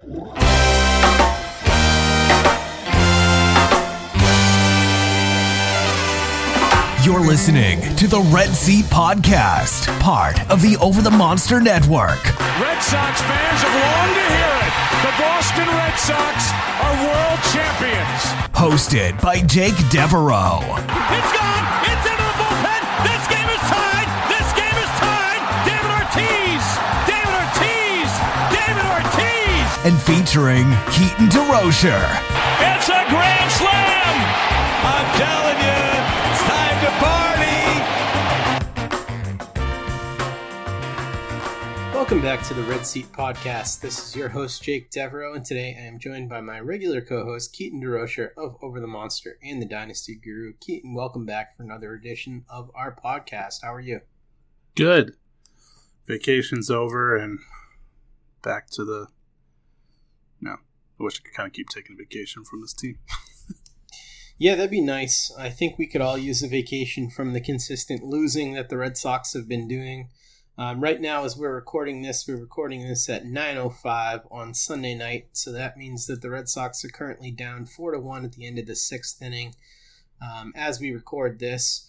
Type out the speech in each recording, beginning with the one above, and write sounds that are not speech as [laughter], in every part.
You're listening to the Red Seat Podcast, part of the Over the Monster Network. Red Sox fans have longed to hear it. The Boston Red Sox are world champions. Hosted by Jake Devereaux. It's gone. It's into And featuring Keaton DeRocher. It's a grand slam. I'm telling you, it's time to party. Welcome back to the Red Seat Podcast. This is your host, Jake Devereaux, and today I am joined by my regular co host, Keaton DeRocher of Over the Monster and the Dynasty Guru. Keaton, welcome back for another edition of our podcast. How are you? Good. Vacation's over and back to the. I wish I could kind of keep taking a vacation from this team. [laughs] Yeah, that'd be nice. I think we could all use a vacation from the consistent losing that the Red Sox have been doing. Um, right now, as we're recording this, we're recording this at 9:05 on Sunday night, so that means that the Red Sox are currently down four to one at the end of the sixth inning. Um, as we record this,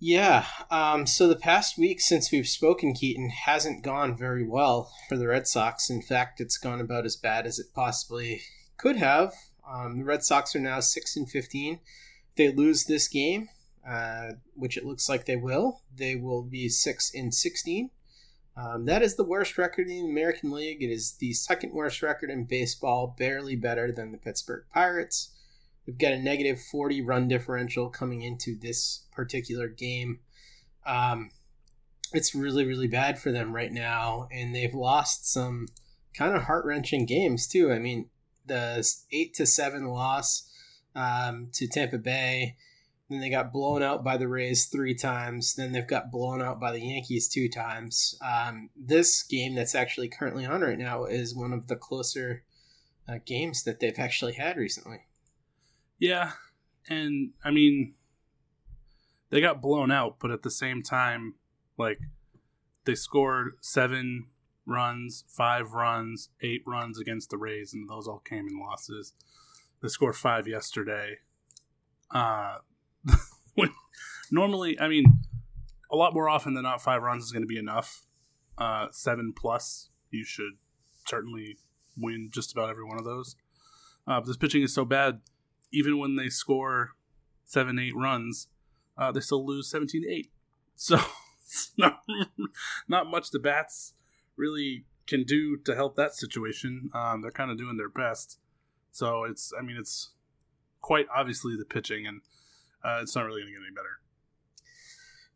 yeah. Um, so the past week since we've spoken, Keaton hasn't gone very well for the Red Sox. In fact, it's gone about as bad as it possibly could have. Um, the Red Sox are now six and fifteen. If they lose this game, uh, which it looks like they will, they will be six and sixteen. Um, that is the worst record in the American League. It is the second worst record in baseball, barely better than the Pittsburgh Pirates. They've got a negative 40 run differential coming into this particular game. Um, it's really, really bad for them right now, and they've lost some kind of heart wrenching games, too. I mean, the 8 to 7 loss um, to Tampa Bay. Then they got blown out by the Rays three times. Then they've got blown out by the Yankees two times. Um, this game that's actually currently on right now is one of the closer uh, games that they've actually had recently. Yeah, and I mean, they got blown out, but at the same time, like they scored seven runs, five runs, eight runs against the Rays, and those all came in losses. They scored five yesterday. Uh, [laughs] when normally, I mean, a lot more often than not, five runs is going to be enough. Uh, seven plus, you should certainly win just about every one of those. Uh, but this pitching is so bad, even when they score seven, eight runs, uh, they still lose 17 to 8. [laughs] So not, not much the Bats really can do to help that situation. Um, they're kind of doing their best. So it's, I mean, it's quite obviously the pitching, and uh, it's not really going to get any better.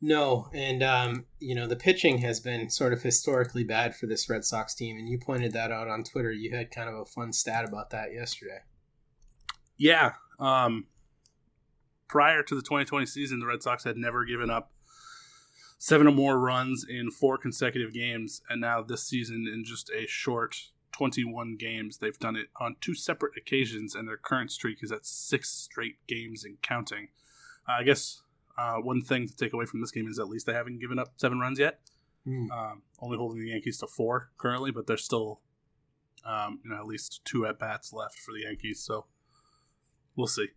No, and um, you know the pitching has been sort of historically bad for this Red Sox team, and you pointed that out on Twitter. You had kind of a fun stat about that yesterday. Yeah. Um, prior to the 2020 season, the Red Sox had never given up seven or more runs in four consecutive games, and now this season, in just a short 21 games, they've done it on two separate occasions, and their current streak is at six straight games and counting. Uh, I guess uh, one thing to take away from this game is at least they haven't given up seven runs yet. Hmm. Um, only holding the Yankees to four currently, but there's still, um, you know, at least two at bats left for the Yankees. So we'll see.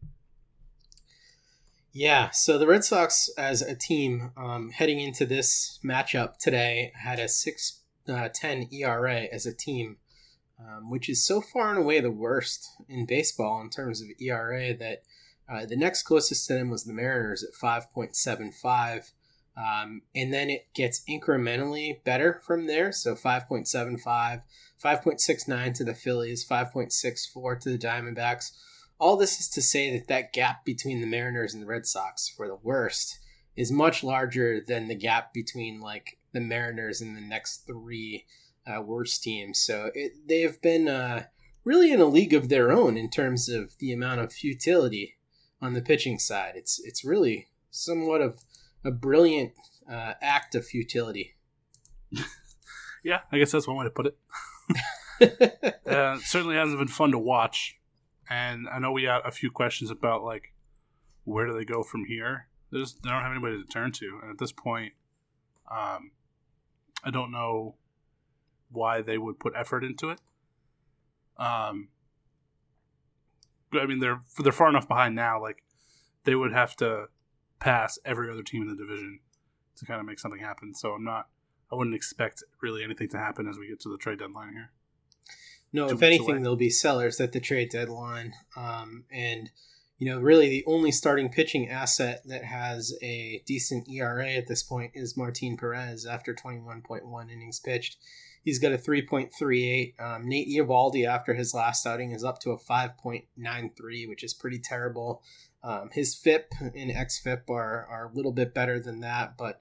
Yeah, so the Red Sox as a team um, heading into this matchup today had a 6 uh, 10 ERA as a team, um, which is so far and away the worst in baseball in terms of ERA that uh, the next closest to them was the Mariners at 5.75. Um, and then it gets incrementally better from there. So 5.75, 5.69 to the Phillies, 5.64 to the Diamondbacks. All this is to say that that gap between the Mariners and the Red Sox for the worst is much larger than the gap between like the Mariners and the next three uh, worst teams. So it, they have been uh, really in a league of their own in terms of the amount of futility on the pitching side. It's it's really somewhat of a brilliant uh, act of futility. [laughs] Yeah, I guess that's one way to put it. [laughs] uh, it certainly hasn't been fun to watch, and I know we got a few questions about like where do they go from here. They don't have anybody to turn to, and at this point, um, I don't know why they would put effort into it. Um, I mean, they're they're far enough behind now. Like they would have to pass every other team in the division to kind of make something happen. So I'm not. I wouldn't expect really anything to happen as we get to the trade deadline here. No, Two if anything, there'll be sellers at the trade deadline. Um, and, you know, really the only starting pitching asset that has a decent ERA at this point is Martin Perez after 21.1 innings pitched. He's got a 3.38. Um, Nate Eovaldi, after his last outing, is up to a 5.93, which is pretty terrible. Um, his FIP and XFIP are, are a little bit better than that, but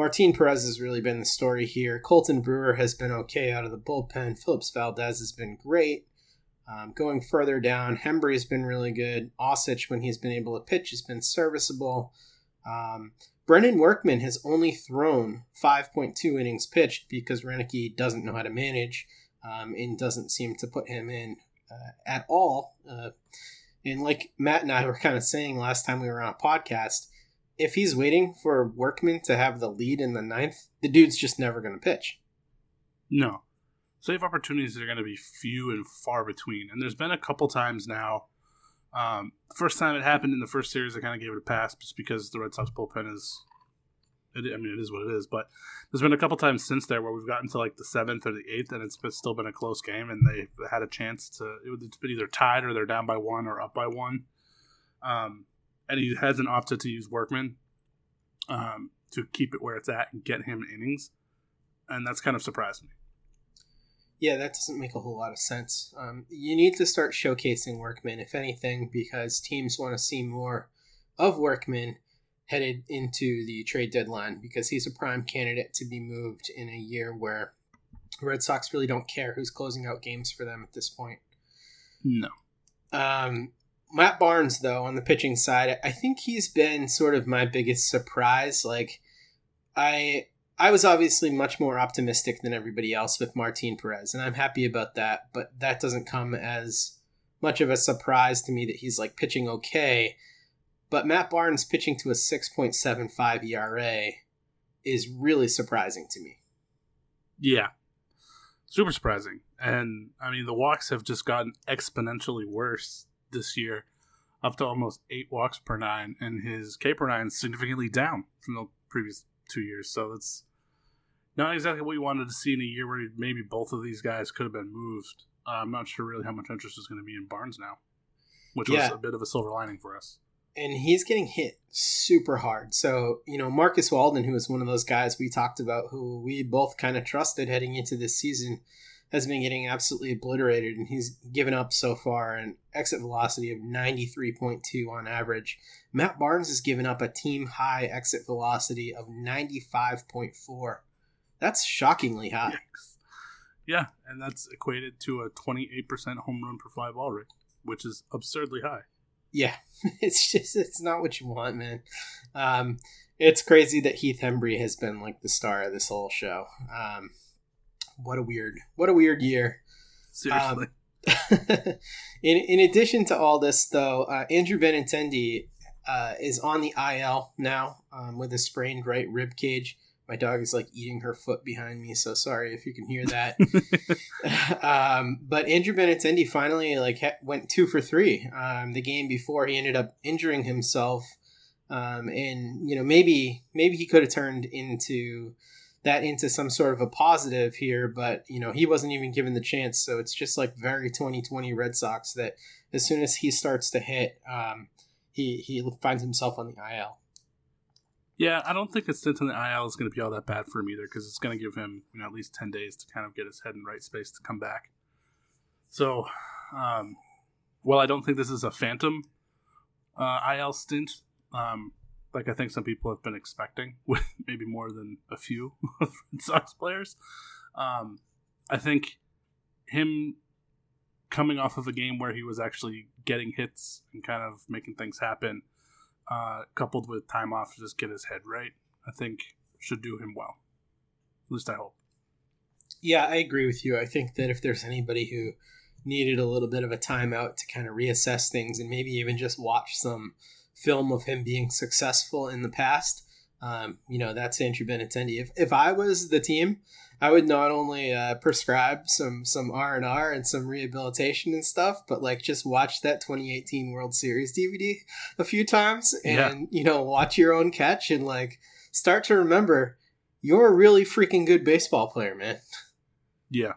Martin Perez has really been the story here. Colten Brewer has been okay out of the bullpen. Phillips Valdez has been great. Um, going further down, Hembree has been really good. Osich, when he's been able to pitch, has been serviceable. Um, Workman has only thrown 5.2 innings pitched because Roenicke doesn't know how to manage um, and doesn't seem to put him in uh, at all. Uh, and like Matt and I were kind of saying last time we were on a podcast, if he's waiting for Workman to have the lead in the ninth, the dude's just never going to pitch. No. Save opportunities are going to be few and far between. And there's been a couple times now. Um, first time it happened in the first series, I kind of gave it a pass just because the Red Sox bullpen is. It, I mean, it is what it is. But there's been a couple times since there where we've gotten to like the seventh or the eighth, and it's been, still been a close game, and they had a chance to. It's been either tied or they're down by one or up by one. Um, and he hasn't opted to use Workman um, to keep it where it's at and get him innings, and that's kind of surprised me. Yeah, that doesn't make a whole lot of sense. Um, you need to start showcasing Workman, if anything, because teams want to see more of Workman headed into the trade deadline because he's a prime candidate to be moved in a year where Red Sox really don't care who's closing out games for them at this point. No. Um, Matt Barnes, though, on the pitching side, I think he's been sort of my biggest surprise. Like, I I was obviously much more optimistic than everybody else with Martin Perez, and I'm happy about that. But that doesn't come as much of a surprise to me that he's like pitching okay. But Matt Barnes pitching to a 6.75 ERA is really surprising to me. Yeah. Super surprising. And I mean, the walks have just gotten exponentially worse this year, up to almost eight walks per nine, and his K per nine is significantly down from the previous two years. So that's not exactly what you wanted to see in a year where maybe both of these guys could have been moved. Uh, I'm not sure really how much interest is going to be in Barnes now, which Yeah. was a bit of a silver lining for us. and he's getting hit super hard. So, you know, Marcus Walden, who was one of those guys we talked about who we both kind of trusted heading into this season, has been getting absolutely obliterated and he's given up so far an exit velocity of 93.2 on average. Matt Barnes has given up a team high exit velocity of 95.4. That's shockingly high. Yikes. Yeah, and that's equated to a 28% home run per fly ball rate, which is absurdly high. Yeah, [laughs] it's just it's not what you want, man. Um, it's crazy that Heath Hembree has been like the star of this whole show. Um, what a weird, what a weird year. Seriously. [laughs] in in addition to all this, though, uh, Andrew Benintendi uh, is on the IL now um, with a sprained right rib cage. My dog is like eating her foot behind me, so sorry if you can hear that. [laughs] um, but Andrew Benintendi finally like ha- went two for three. Um, the game before he ended up injuring himself, um, and you know maybe maybe he could have turned into that into some sort of a positive here, but you know he wasn't even given the chance. So it's just like very 2020 Red Sox that as soon as he starts to hit, um, he he finds himself on the IL. Yeah, I don't think a stint on the IL is going to be all that bad for him either because it's going to give him you know at least ten days to kind of get his head in right space to come back. So, um, well, I don't think this is a phantom uh, IL stint, um, like I think some people have been expecting, [laughs] with maybe more than a few [laughs] Red Sox players. Um, I think him coming off of a game where he was actually getting hits and kind of making things happen, uh, coupled with time off to just get his head right, I think should do him well. At least I hope. Yeah, I agree with you. I think that if there's anybody who needed a little bit of a timeout to kind of reassess things and maybe even just watch some film of him being successful in the past, um, you know, that's Andrew Benintendi. If, if I was the team, I would not only uh, prescribe some some R and R and some rehabilitation and stuff, but like just watch that 2018 World Series DVD a few times and Yeah. you know watch your own catch and like start to remember you're a really freaking good baseball player, man. Yeah.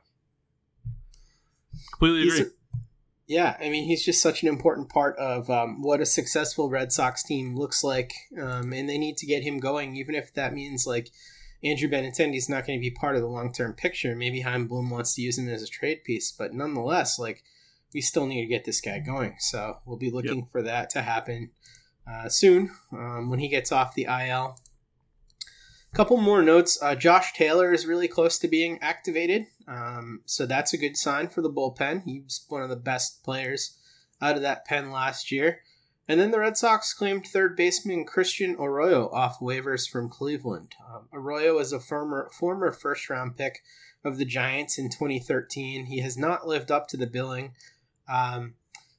Completely agree. Yeah, I mean, he's just such an important part of um, what a successful Red Sox team looks like, um, and they need to get him going, even if that means like Andrew Benintendi's not going to be part of the long term picture. Maybe Chaim Bloom wants to use him as a trade piece, but nonetheless, like we still need to get this guy going. So we'll be looking for that to happen uh, soon um, when he gets off the IL. Couple more notes. Uh, Josh Taylor is really close to being activated, um, so that's a good sign for the bullpen. He was one of the best players out of that pen last year. And then the Red Sox claimed third baseman Christian Arroyo off waivers from Cleveland. Um, Arroyo is a former former first round pick of the Giants in 2013. He has not lived up to the billing. Um,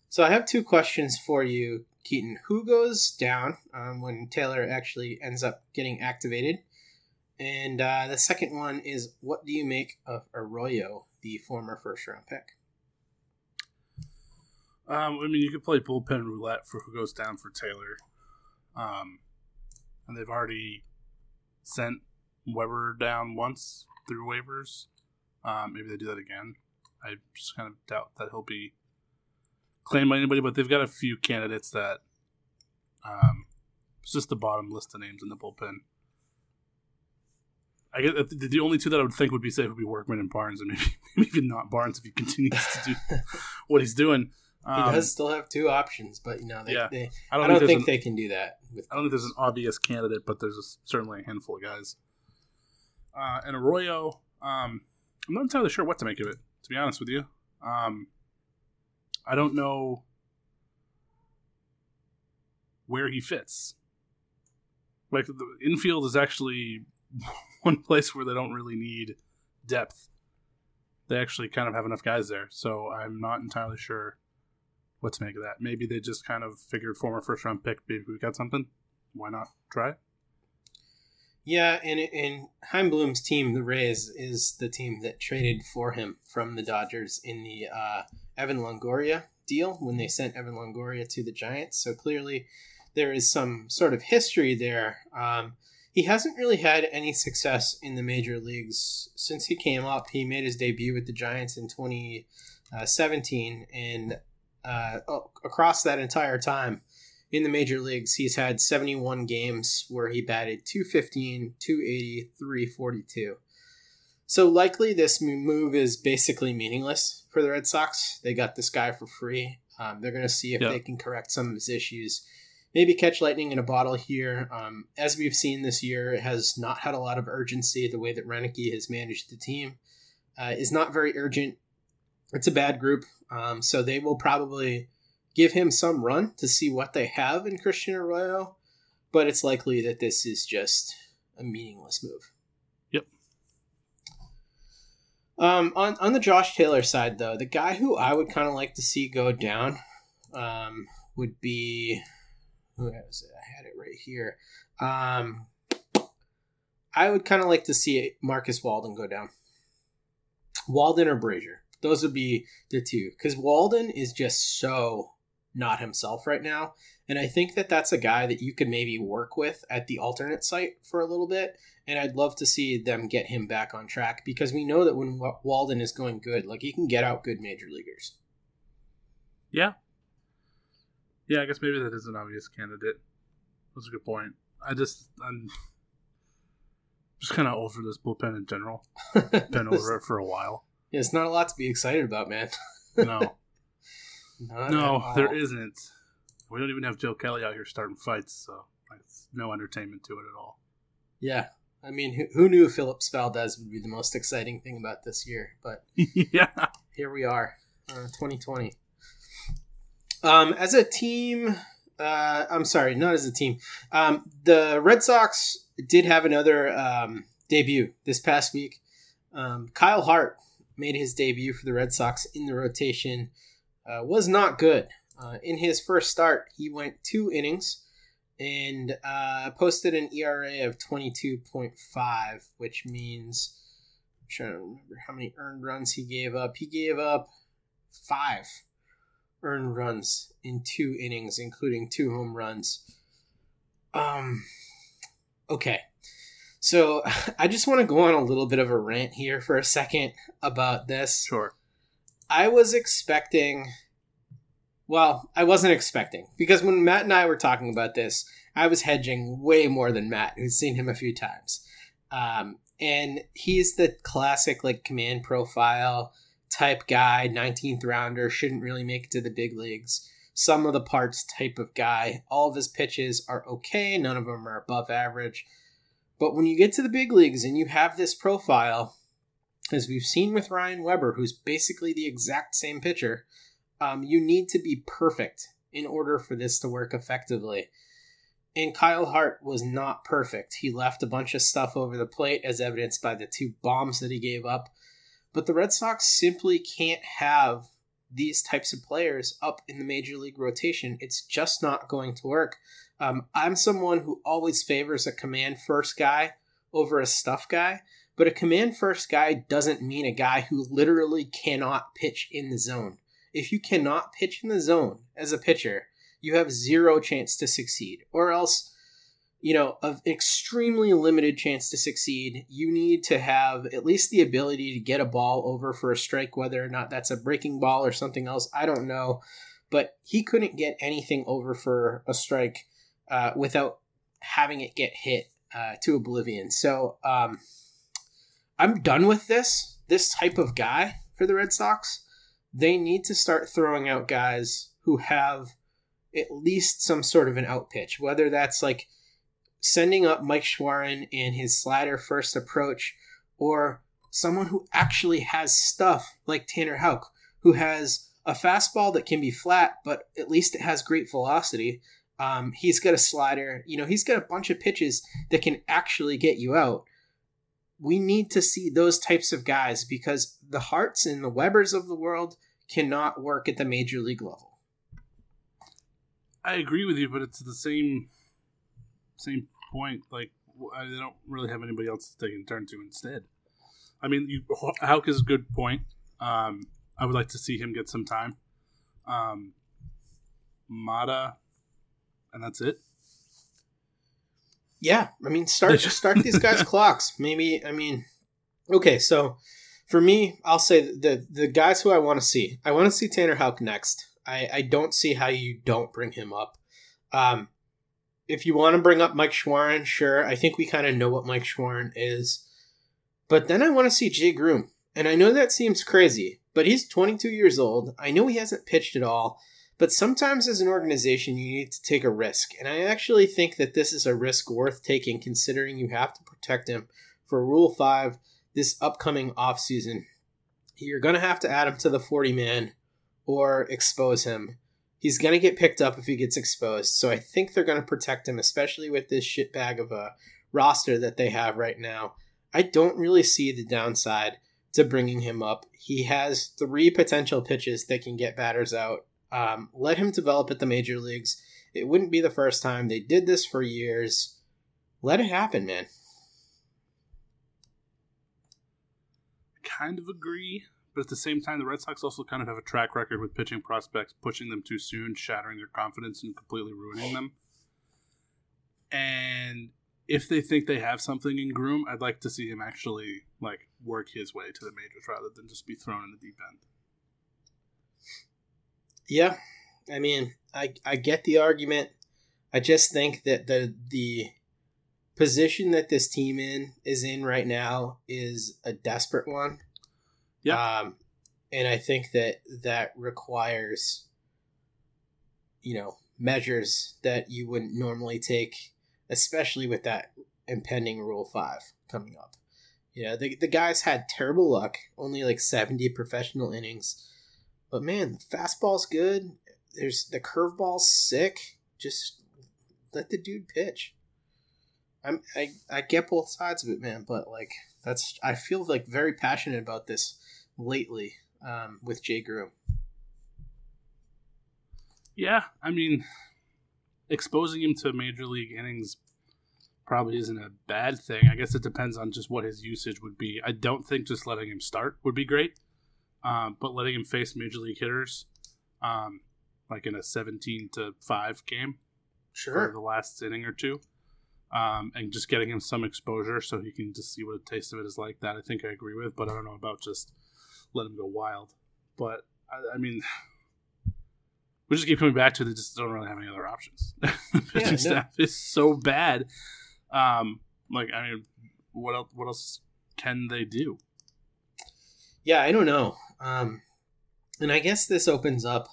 so I have two questions for you, Keaton. Who goes down um, when Taylor actually ends up getting activated? And uh, the second one is what do you make of Arroyo, the former first round pick? Um, I mean, you could play bullpen roulette for who goes down for Taylor. Um, and they've already sent Weber down once through waivers. Um, maybe they do that again. I just kind of doubt that he'll be claimed by anybody, but they've got a few candidates that um, it's just the bottom list of names in the bullpen. I guess uh, the the only two that I would think would be safe would be Workman and Barnes, and maybe, [laughs] maybe even not Barnes if he continues to do [laughs] what he's doing. He Um, does still have two options, but you know, they, yeah. they, I I don't, don't, think, think an, they can do that. With I don't think there's an obvious candidate, but there's a, certainly a handful of guys. Uh, and Arroyo, um, I'm not entirely sure what to make of it. To be honest with you, um, I don't know where he fits. Like the infield is actually [laughs] one place where they don't really need depth. They actually kind of have enough guys there, so I'm not entirely sure what to make of that. Maybe they just kind of figured former first round pick, maybe we got something. Why not try? yeah, and and Chaim Bloom's team, the Rays, is the team that traded for him from the Dodgers in the uh, Evan Longoria deal when they sent Evan Longoria to the Giants. So clearly, there is some sort of history there. Um, he hasn't really had any success in the major leagues since he came up. He made his debut with the Giants in 2017, and uh, across that entire time in the major leagues, he's had 71 games where he batted 215, 280, 342. So likely this move is basically meaningless for the Red Sox. They got this guy for free. Um, they're going to see if Yeah. they can correct some of his issues. Maybe catch lightning in a bottle here. Um, as we've seen this year, it has not had a lot of urgency. The way that Roenicke has managed the team uh, is not very urgent. It's a bad group, um, so they will probably give him some run to see what they have in Christian Arroyo, but it's likely that this is just a meaningless move. Yep. Um, on on the Josh Taylor side, though, the guy who I would kind of like to see go down um, would be who was it? I had it right here. Um, I would kind of like to see Marcus Walden go down. Walden or Brasier. Those would be the two because Walden is just so not himself right now. And I think that that's a guy that you could maybe work with at the alternate site for a little bit. And I'd love to see them get him back on track because we know that when Walden is going good, like he can get out good major leaguers. Yeah. Yeah, I guess maybe that is an obvious candidate. That's a good point. I just I'm just kind of over this bullpen in general. [laughs] Been over it for a while. Yeah, it's not a lot to be excited about, man. No, [laughs] Not no, there isn't. We don't even have Joe Kelly out here starting fights, so it's no entertainment to it at all. Yeah, I mean, who, who knew Phillips Valdez would be the most exciting thing about this year? But [laughs] yeah. here we are, uh, 2020. Um, as a team, uh, I'm sorry, not as a team. Um, the Red Sox did have another um, debut this past week. Um, Kyle Hart made his debut for the Red Sox in the rotation. Uh, was not good. Uh, in his first start, he went two innings and uh, posted an ERA of 22.5, which means I'm trying to remember how many earned runs he gave up. He gave up five earned runs in two innings, including two home runs. Um, okay. So [laughs] I just want to go on a little bit of a rant here for a second about this. Sure. I was expecting. Well, I wasn't expecting because when Matt and I were talking about this, I was hedging way more than Matt, who's seen him a few times. Um, and he's the classic like command profile type guy, 19th rounder, shouldn't really make it to the big leagues. Some of the parts type of guy. All of his pitches are okay, none of them are above average. But when you get to the big leagues and you have this profile, as we've seen with Ryan Weber, who's basically the exact same pitcher, um, you need to be perfect in order for this to work effectively. And Kyle Hart was not perfect. He left a bunch of stuff over the plate, as evidenced by the two bombs that he gave up. But the Red Sox simply can't have these types of players up in the major league rotation. It's just not going to work. Um, I'm someone who always favors a command first guy over a stuff guy, but a command first guy doesn't mean a guy who literally cannot pitch in the zone. If you cannot pitch in the zone as a pitcher, you have zero chance to succeed. Or else, you know, of extremely limited chance to succeed, you need to have at least the ability to get a ball over for a strike, whether or not that's a breaking ball or something else. I don't know. But he couldn't get anything over for a strike uh, without having it get hit uh, to oblivion. So um, I'm done with this this type of guy for the Red Sox. They need to start throwing out guys who have at least some sort of an out pitch, whether that's like sending up Mike Shawaryn and his slider first approach, or someone who actually has stuff like Tanner Houck, who has a fastball that can be flat, but at least it has great velocity. Um, he's got a slider. You know, he's got a bunch of pitches that can actually get you out. We need to see those types of guys because the Harts and the Webers of the world cannot work at the major league level. I agree with you, but it's the same same point. Like they don't really have anybody else that they can turn to instead. I mean, you, Houck is a good point. Um, I would like to see him get some time. Um, Mata, and that's it. Yeah, I mean, start [laughs] start these guys' clocks. Maybe I mean, okay. So for me, I'll say the the guys who I want to see. I want to see Tanner Houck next. I I don't see how you don't bring him up. Um, if you want to bring up Mike Shawaryn, sure. I think we kind of know what Mike Shawaryn is. But then I want to see Jay Groome. And I know that seems crazy, but he's 22 years old. I know he hasn't pitched at all. But sometimes as an organization, you need to take a risk. And I actually think that this is a risk worth taking considering you have to protect him for Rule 5 this upcoming offseason. You're going to have to add him to the 40 man or expose him. He's going to get picked up if he gets exposed. So I think they're going to protect him, especially with this shitbag of a roster that they have right now. I don't really see the downside to bringing him up. He has three potential pitches that can get batters out. Um, let him develop at the major leagues. It wouldn't be the first time. They did this for years. Let it happen, man. Kind of agree, but at the same time, the Red Sox also kind of have a track record with pitching prospects pushing them too soon, shattering their confidence, and completely ruining them. And if they think they have something in Groome, I'd like to see him actually like work his way to the majors rather than just be thrown in the deep end. Yeah, I mean, I I get the argument. I just think that the the position that this team in is in right now is a desperate one. Yeah. Um, and I think that that requires, you know, measures that you wouldn't normally take, especially with that impending Rule 5 coming up. You know, the, the guy's had terrible luck, only like 70 professional innings. But man, the fastball's good. There's the curveball's sick. Just let the dude pitch. I'm I, I get both sides of it, man, but like that's I feel like very passionate about this lately um, with Jay Groome. Yeah, I mean, exposing him to major league innings probably isn't a bad thing. I guess it depends on just what his usage would be. I don't think just letting him start would be great, um, but letting him face major league hitters, um, like in a seventeen to five game, sure, for the last inning or two, um, and just getting him some exposure so he can just see what a taste of it is like. That I think I agree with, but I don't know about just let him go wild. But I, I mean, [sighs] we just keep coming back to they just don't really have any other options. [laughs] the pitching Yeah, no. staff is so bad. Um, like I mean, what else? What else can they do? Yeah, I don't know. Um, and I guess this opens up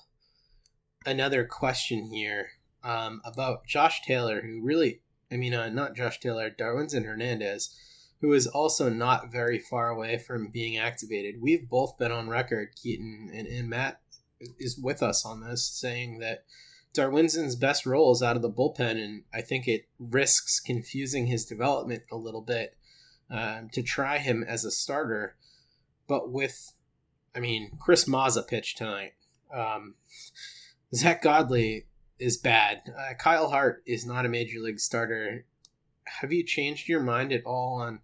another question here um, about Josh Taylor, who really, I mean, uh, not Josh Taylor, Darwinzon Hernandez, who is also not very far away from being activated. We've both been on record, Keaton and, and Matt is with us on this, saying that Darwinzon's best role is out of the bullpen, and I think it risks confusing his development a little bit um, to try him as a starter. But with, I mean, Chris Mazza pitched tonight. Um, [laughs] Zack Godley is bad. Uh, Kyle Hart is not a major league starter. Have you changed your mind at all on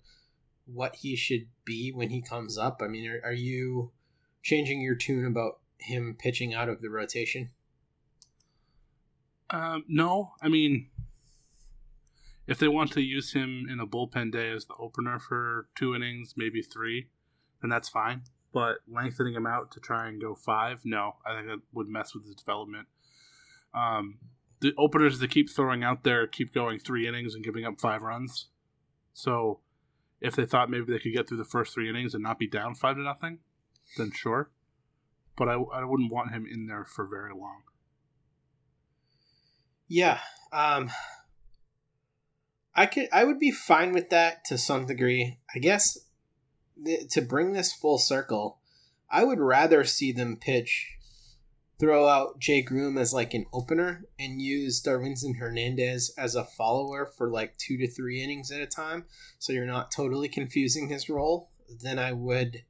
what he should be when he comes up? I mean, are, are you changing your tune about him pitching out of the rotation? Um, no, I mean, if they want to use him in a bullpen day as the opener for two innings, maybe three, then that's fine. But lengthening him out to try and go five, no, I think that would mess with his development. Um, the openers they keep throwing out there keep going three innings and giving up five runs. So, if they thought maybe they could get through the first three innings and not be down five to nothing, then sure. But I, I wouldn't want him in there for very long. Yeah. Um I could I would be fine with that to some degree. I guess th- to bring this full circle, I would rather see them pitch throw out Jay Groome as like an opener and use Darwinzon Hernandez as a follower for like 2 to 3 innings at a time so you're not totally confusing his role than I would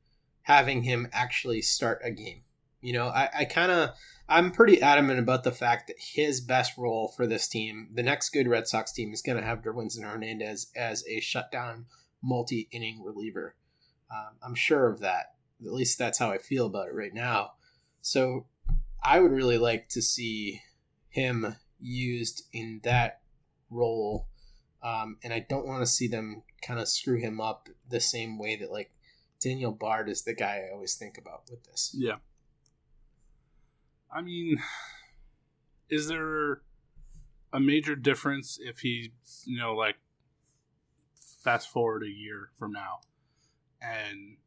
having him actually start a game. You know, I, I kind of I'm pretty adamant about the fact that his best role for this team, the next good Red Sox team, is going to have Darwinzon Hernandez as a shutdown multi inning reliever. Um, I'm sure of that. At least that's how I feel about it right now. So I would really like to see him used in that role. Um, and I don't want to see them kind of screw him up the same way that, like, Daniel Bard is the guy I always think about with this. Yeah. I mean, is there a major difference if he, you know, like fast forward a year from now and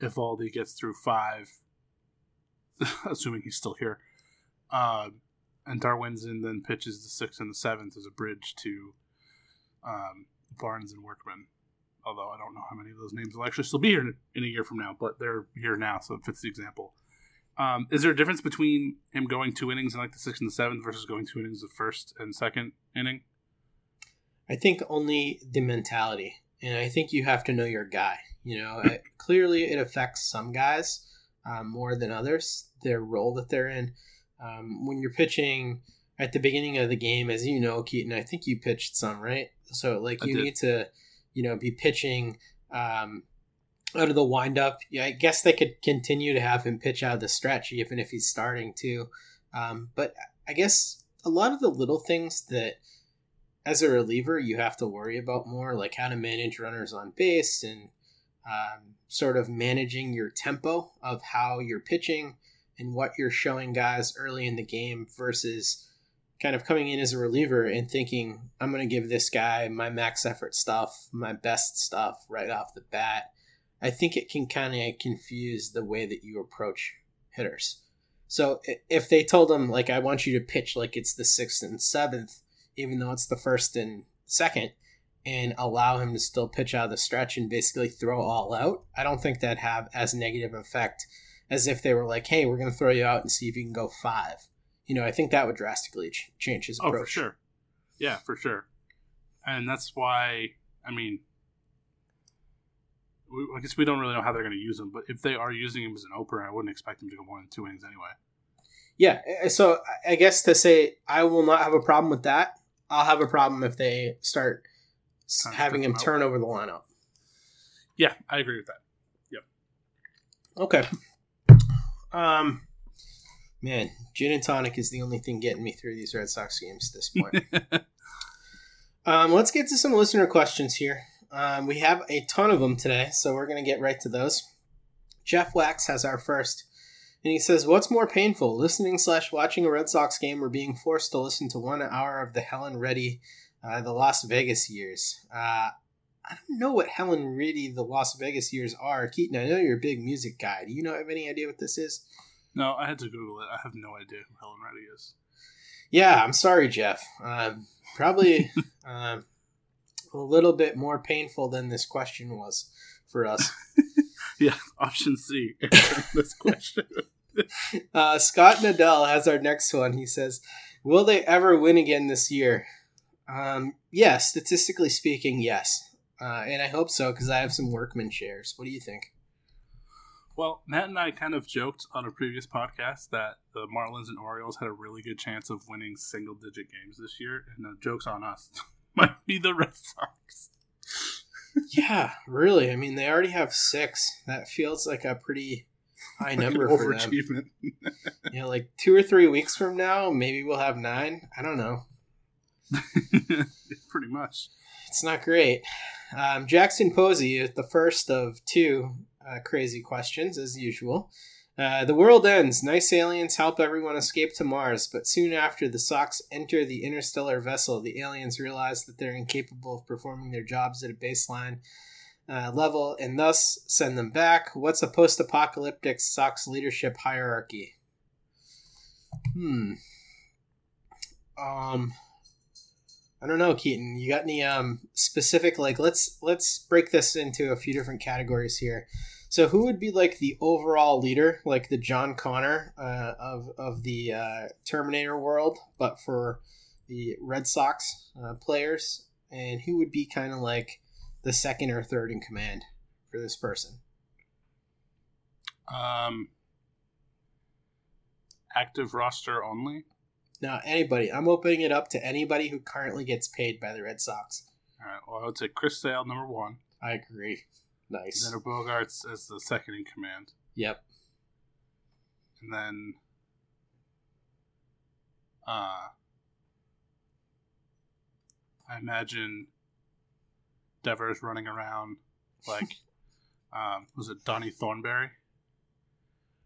Eovaldi gets through five, [laughs] assuming he's still here, uh, and Darwinzon then pitches the sixth and the seventh as a bridge to um, Barnes and Workman. Although I don't know how many of those names will actually still be here in, a year from now, but they're here now, so it fits the example. Um, is there a difference between him going two innings in like the sixth and the seventh versus going two innings the first and second inning? I think only the mentality, and I think you have to know your guy. You know, it, clearly it affects some guys um, more than others, their role that they're in. Um, when you're pitching at the beginning of the game, as you know, Keaton, I think you pitched some, right? So like you need to, you know, be pitching um, out of the windup. Yeah, I guess they could continue to have him pitch out of the stretch, even if he's starting to. Um, but I guess a lot of the little things that as a reliever you have to worry about more, like how to manage runners on base and um, sort of managing your tempo of how you're pitching and what you're showing guys early in the game versus kind of coming in as a reliever and thinking I'm going to give this guy my max effort stuff, my best stuff right off the bat. I think it can kind of confuse the way that you approach hitters. So if they told him like I want you to pitch like it's the sixth and seventh, even though it's the first and second, and allow him to still pitch out of the stretch and basically throw all out, I don't think that'd have as negative effect as if they were like, "Hey, we're going to throw you out and see if you can go five. You know, I think that would drastically ch- change his approach. Oh, for sure. Yeah, for sure. And that's why, I mean, we, I guess we don't really know how they're going to use him, but if they are using him as an opener, I wouldn't expect him to go more than two innings anyway. Yeah, eh, so I guess to say I will not have a problem with that. I'll have a problem if they start having him turn over the lineup. Yeah, I agree with that. Yep. Okay. Um, man, gin and tonic is the only thing getting me through these Red Sox games at this point. [laughs] um, let's get to some listener questions here. Um, we have a ton of them today, so we're going to get right to those. Jeff Wax has our first, and he says, "What's more painful, listening slash watching a Red Sox game, or being forced to listen to one hour of the Helen Reddy, uh, the Las Vegas years?" Uh, I don't know what Helen Reddy, the Las Vegas years are. Keaton, I know you're a big music guy. Do you know have any idea what this is? no, I had to Google it. I have no idea who Helen Reddy is. Yeah, I'm sorry, Jeff. Um, probably [laughs] um, a little bit more painful than this question was for us. [laughs] Yeah, option C this question. [laughs] Uh, Scott Nadell has our next one. He says, "Will they ever win again this year?" Um, yeah, statistically speaking, yes, uh, and I hope so because I have some workman shares. What do you think? Well, Matt and I kind of joked on a previous podcast that the Marlins and Orioles had a really good chance of winning single digit games this year, and the joke's on us. [laughs] Might be the Red Sox. [laughs] Yeah, really. I mean, they already have six. That feels like a pretty high number Like an for them. [laughs] yeah, You know, like two or three weeks from now, maybe we'll have nine. I don't know. Pretty much. It's not great. Um, Jackson Posey, the first of two uh, crazy questions, as usual. Uh, the world ends. Nice aliens help everyone escape to Mars, but soon after the Sox enter the interstellar vessel, the aliens realize that they're incapable of performing their jobs at a baseline uh, level and thus send them back. What's a post apocalyptic Sox leadership hierarchy? Hmm. Um. I don't know, Keaton. You got any um specific like let's let's break this into a few different categories here. So who would be like the overall leader, like the John Connor uh, of of the uh, Terminator world, but for the Red Sox uh, players, and who would be kind of like the second or third in command for this person? Um, active roster only. Now, anybody. I'm opening it up to anybody who currently gets paid by the Red Sox. All right. Well, I would say Chris Sale number one, I agree. Nice. Xander Bogaerts as the second in command, Yep. and then uh, I imagine Devers running around like [laughs] um, was it Donnie Thornberry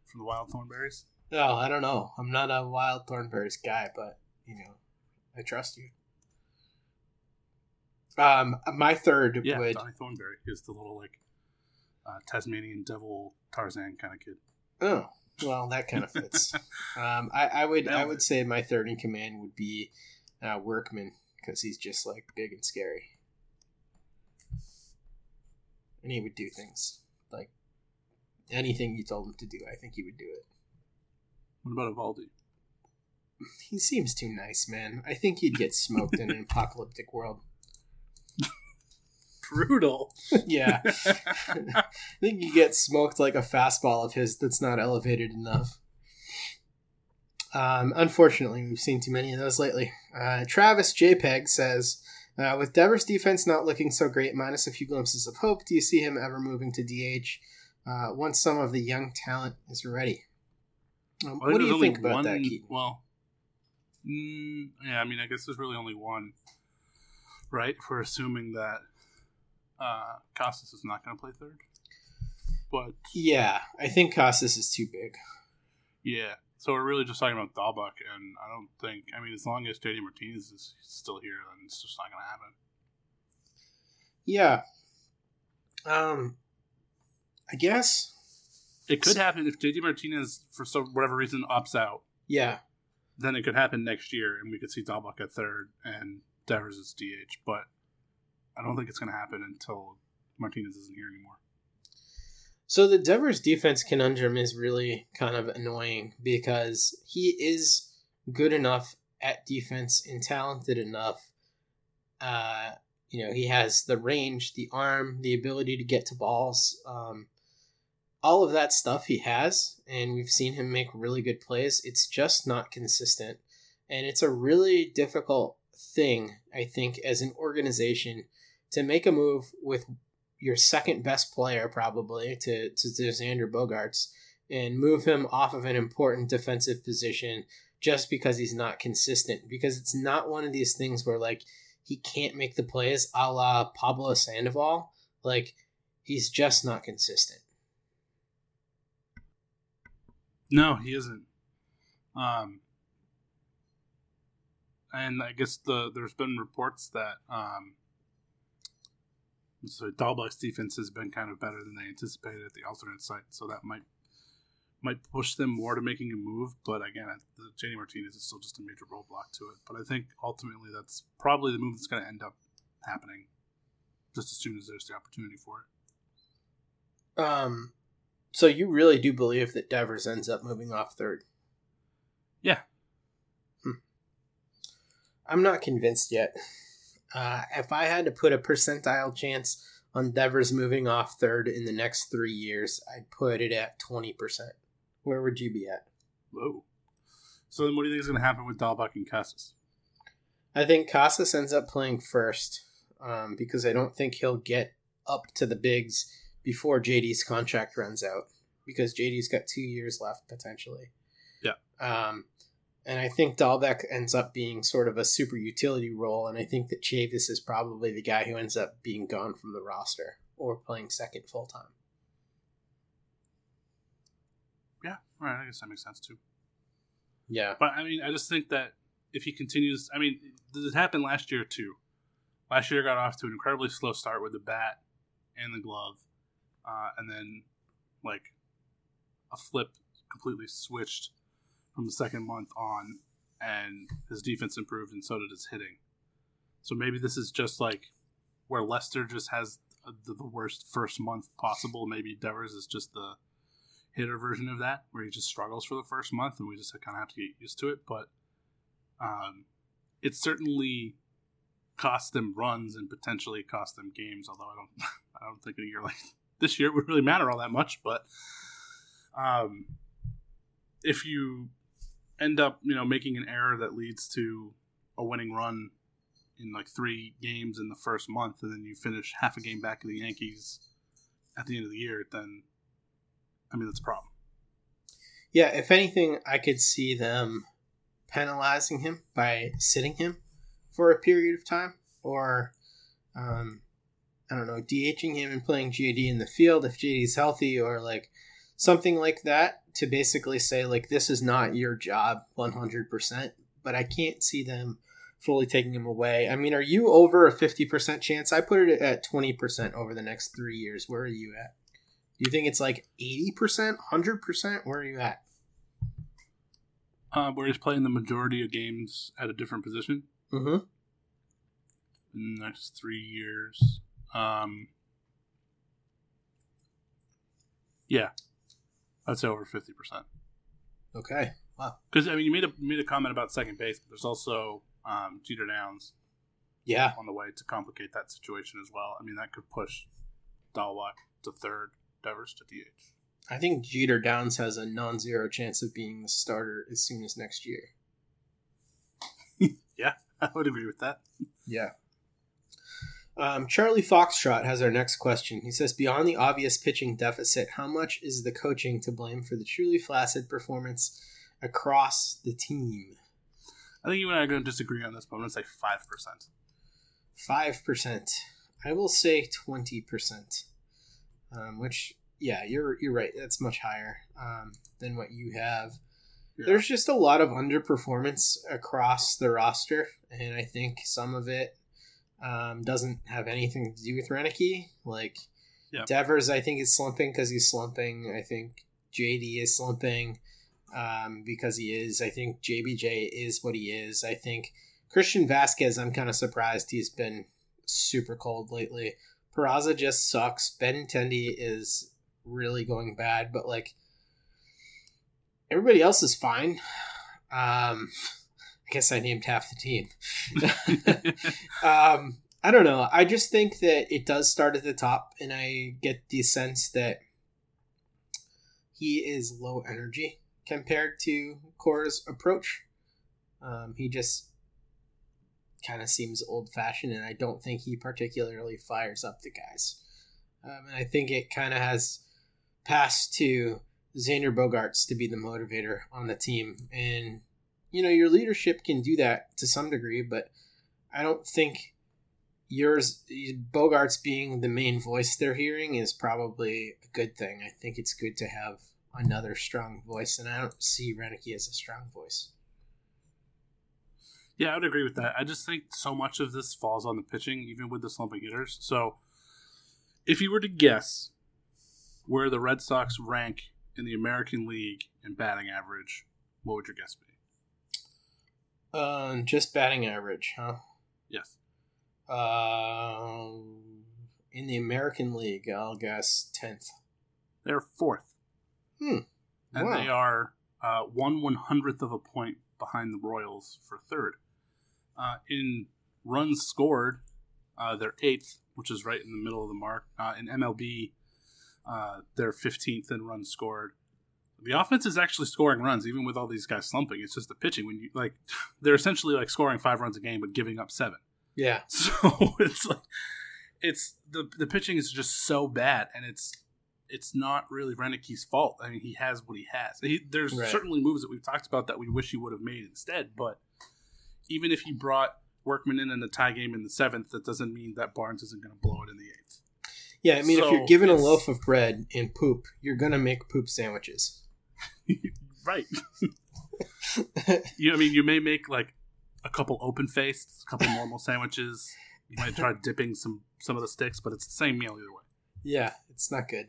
from the Wild Thornberrys? Oh, I don't know. I'm not a wild Thornberrys guy, but you know, I trust you. Um, my third Yeah, would. Donnie Thornberry is the little like uh, Tasmanian devil Tarzan kind of kid. Oh, well, that kind of fits. [laughs] um, I, I would. I would say my third in command would be uh, Workman because he's just like big and scary, and he would do things like anything you told him to do. I think he would do it. What about Eovaldi? He seems too nice, man. I think he'd get smoked in an [laughs] apocalyptic world. Brutal. yeah. [laughs] I think you get smoked like a fastball of his that's not elevated enough. Um, unfortunately, we've seen too many of those lately. Uh, Travis JPEG says, uh, with Devers' defense not looking so great, minus a few glimpses of hope, do you see him ever moving to DH uh, once some of the young talent is ready? Um, what do you think about one- that? Well, mm, yeah, I mean, I guess there's really only one, right? If we're assuming that uh, Casas is not going to play third, but Yeah, I think Casas is too big. yeah, so we're really just talking about Dalbec, and I don't think. I mean, as long as JD Martinez is still here, then it's just not going to happen. Yeah. Um, I guess. It could happen if JD Martinez, for some whatever reason, opts out. Yeah. Then it could happen next year, and we could see Dalbec at third and Devers as DH. But I don't think it's going to happen until Martinez isn't here anymore. So the Devers defense conundrum is really kind of annoying because he is good enough at defense and talented enough. Uh, you know, he has the range, the arm, the ability to get to balls. Um, all of that stuff he has, and we've seen him make really good plays. It's just not consistent. And it's a really difficult thing, I think, as an organization to make a move with your second best player probably to to, Xander Bogaerts and move him off of an important defensive position just because he's not consistent. Because it's not one of these things where like he can't make the plays a la Pablo Sandoval. Like he's just not consistent. No, he isn't. Um, and I guess the there's been reports that um, so Dalbec's defense has been kind of better than they anticipated at the alternate site, so that might might push them more to making a move. But again, the JD Martinez is still just a major roadblock to it. But I think ultimately that's probably the move that's going to end up happening just as soon as there's the opportunity for it. Um, so you really do believe that Devers ends up moving off third? Yeah. Hmm. I'm not convinced yet. Uh, if I had to put a percentile chance on Devers moving off third in the next three years, I'd put it at 20%. Where would you be at? Whoa. So then what do you think is going to happen with Dalbec and Casas? I think Casas ends up playing first um, because I don't think he'll get up to the bigs before JD's contract runs out because JD's got two years left potentially. Yeah. Um, and I think Dalbec ends up being sort of a super utility role, and I think that Chavis is probably the guy who ends up being gone from the roster or playing second full time. Yeah, all right. I guess that makes sense too. Yeah, but I mean, I just think that if he continues, I mean, this happened last year too. Last year got off to an incredibly slow start with the bat and the glove, uh, and then like a flip completely switched from the second month on, and his defense improved, and so did his hitting. So maybe this is just like where Lester just has the, the worst first month possible. Maybe Devers is just the hitter version of that, where he just struggles for the first month, and we just kind of have to get used to it. But um, it certainly cost them runs and potentially cost them games. Although I don't, [laughs] I don't think a year like this year it would really matter all that much. But um, if you end up, you know, making an error that leads to a winning run in like three games in the first month, and then you finish half a game back of the Yankees at the end of the year, then I mean that's a problem. Yeah, if anything, I could see them penalizing him by sitting him for a period of time, or um, I don't know, DHing him and playing JD in the field if JD's healthy, or like something like that to basically say like this is not your job 100% but i can't see them fully taking him away. I mean are you over a 50% chance? I put it at 20% over the next three years. Where are you at? Do you think it's like 80% 100% where are you at? Uh, where he's playing the majority of games at a different position? Mm-hmm. in the next three years um, yeah I'd say over fifty percent. Okay. Wow. Because I mean, you made a you made a comment about second base, but there's also um, Jeter Downs. Yeah. On the way to complicate that situation as well. I mean, that could push Dalbec to third, Devers to DH. I think Jeter Downs has a non-zero chance of being the starter as soon as next year. [laughs] yeah, [laughs] I would agree with that. Yeah. Um, Charlie Foxtrot has our next question. He says, Beyond the obvious pitching deficit, how much is the coaching to blame for the truly flaccid performance across the team? I think you and I are going to disagree on this, but I'm going to say 5%. 5%. I will say 20%. Um, which, yeah, you're you're right. That's much higher um, than what you have. Yeah. There's just a lot of underperformance across the roster, and I think some of it um, doesn't have anything to do with Roenicke. Like yeah. Devers, I think is slumping because he's slumping. I think JD is slumping um, because he is. I think JBJ is what he is. I think Christian Vázquez. I'm kind of surprised he's been super cold lately. Peraza just sucks. Ben Benintendi is really going bad, but like everybody else is fine. Um, I guess I named half the team. [laughs] [laughs] um, I don't know. I just think that it does start at the top, and I get the sense that he is low energy compared to Cora's approach. Um, he just kind of seems old fashioned, and I don't think he particularly fires up the guys. Um, and I think it kind of has passed to Xander Bogaerts to be the motivator on the team. And, you know, your leadership can do that to some degree, but I don't think yours, Bogaerts' being the main voice they're hearing, is probably a good thing. I think it's good to have another strong voice, and I don't see Roenicke as a strong voice. Yeah, I would agree with that. I just think so much of this falls on the pitching, even with the slumping hitters. So, if you were to guess where the Red Sox rank in the American League in batting average, what would your guess be? Uh, just batting average, huh? Yes. Uh, in the American League, I'll guess tenth. They're fourth. Hmm. And Wow. they are uh, one one hundredth of a point behind the Royals for third. Uh, in runs scored, uh, they're eighth, which is right in the middle of the mark. Uh, in MLB, uh, they're fifteenth in runs scored. The offense is actually scoring runs, even with all these guys slumping. It's just the pitching. When you like, [laughs] they're essentially like scoring five runs a game, but giving up seven. Yeah. [laughs] So it's like it's the the pitching is just so bad, and it's it's not really Roenicke's fault. I mean, he has what he has. He, there's Right. certainly moves that we've talked about that we wish he would have made instead. But even if he brought Workman in in a tie game in the seventh, that doesn't mean that Barnes isn't going to blow it in the eighth. Yeah, I mean, if you're given a loaf of bread and poop, you're gonna make poop sandwiches. Right. [laughs] you, I mean, you may make like a couple open faced, a couple normal sandwiches. You might try dipping some some of the sticks, but it's the same meal either way. Yeah, it's not good.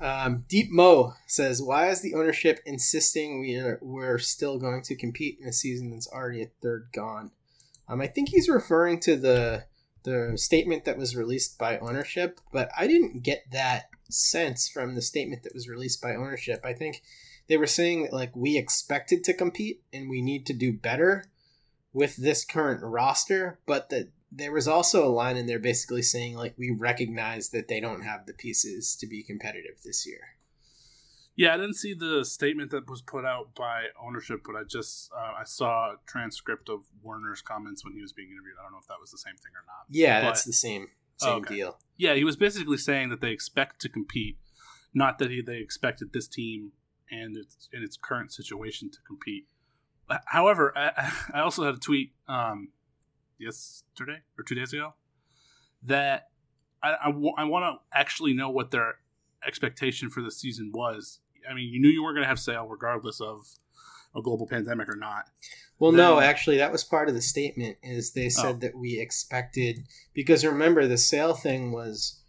Um, Deep Mo says, "Why is the ownership insisting we are we're still going to compete in a season that's already a third gone?" Um, I think he's referring to the the statement that was released by ownership, but I didn't get that sense from the statement that was released by ownership. I think they were saying that like we expected to compete and we need to do better with this current roster, but that there was also a line in there basically saying like we recognize that they don't have the pieces to be competitive this year. Yeah, I didn't see the statement that was put out by ownership, but I just uh, I saw a transcript of Werner's comments when he was being interviewed. I don't know if that was the same thing or not. Yeah, But- that's the same same Oh, okay. deal. Yeah, he was basically saying that they expect to compete, not that he, they expected this team and its in its current situation to compete. However, I, I also had a tweet um, yesterday or two days ago that I, I, want to actually know what their expectation for the season was. I mean, you knew you weren't going to have Sale regardless of a global pandemic or not. Well, no, actually, that was part of the statement. Is they said Oh. that we expected because remember the Sale thing was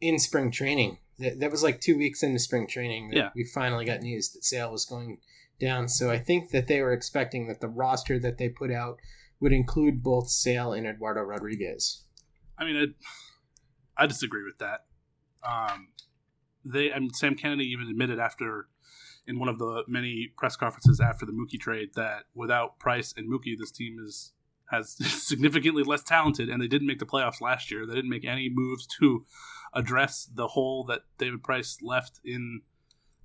in spring training. That, that was like two weeks into spring training. That Yeah. we finally got news that Sale was going down. So I think that they were expecting that the roster that they put out would include both Sale and Eduardo Rodriguez. I mean, I, I disagree with that. Um, they, I mean, Sam Kennedy even admitted after, in one of the many press conferences after the Mookie trade, that without Price and Mookie, this team is has [laughs] significantly less talented, and they didn't make the playoffs last year. They didn't make any moves to address the hole that David Price left in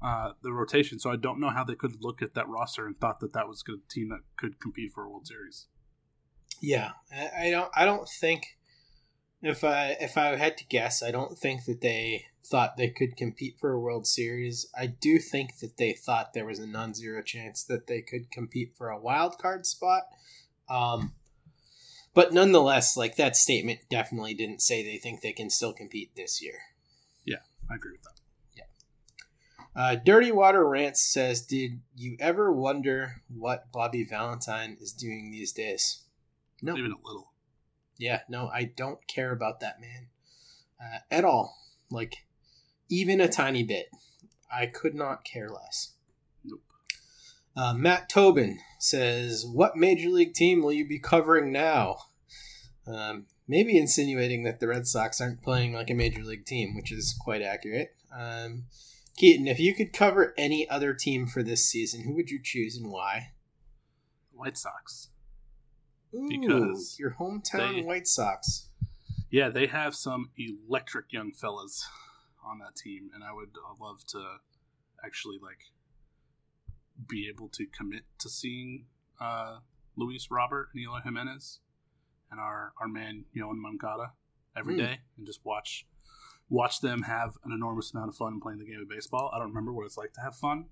uh, the rotation. So I don't know how they could look at that roster and thought that that was a team that could compete for a World Series. Yeah, I, I don't. I don't think if I if I had to guess, I don't think that they thought they could compete for a World Series. I do think that they thought there was a non-zero chance that they could compete for a wild card spot. Um, but nonetheless, like that statement definitely didn't say they think they can still compete this year. Yeah, I agree with that. Uh, Dirty Water Rants says, "Did you ever wonder what Bobby Valentine is doing these days?" No, even a little. Yeah, no, I don't care about that man uh, at all. Like, even a tiny bit. I could not care less. Uh, Matt Tobin says, What major league team will you be covering now? Um, maybe insinuating that the Red Sox aren't playing like a major league team, which is quite accurate. Um, Keaton, if you could cover any other team for this season, who would you choose and why? White Sox. Ooh, Because your hometown they- White Sox. Yeah, they have some electric young fellas on that team, and I would uh, love to actually like be able to commit to seeing uh, Luis Robert and Eloy Jimenez and our our man Yoán Moncada every Hmm. day, and just watch watch them have an enormous amount of fun playing the game of baseball. I don't remember what it's like to have fun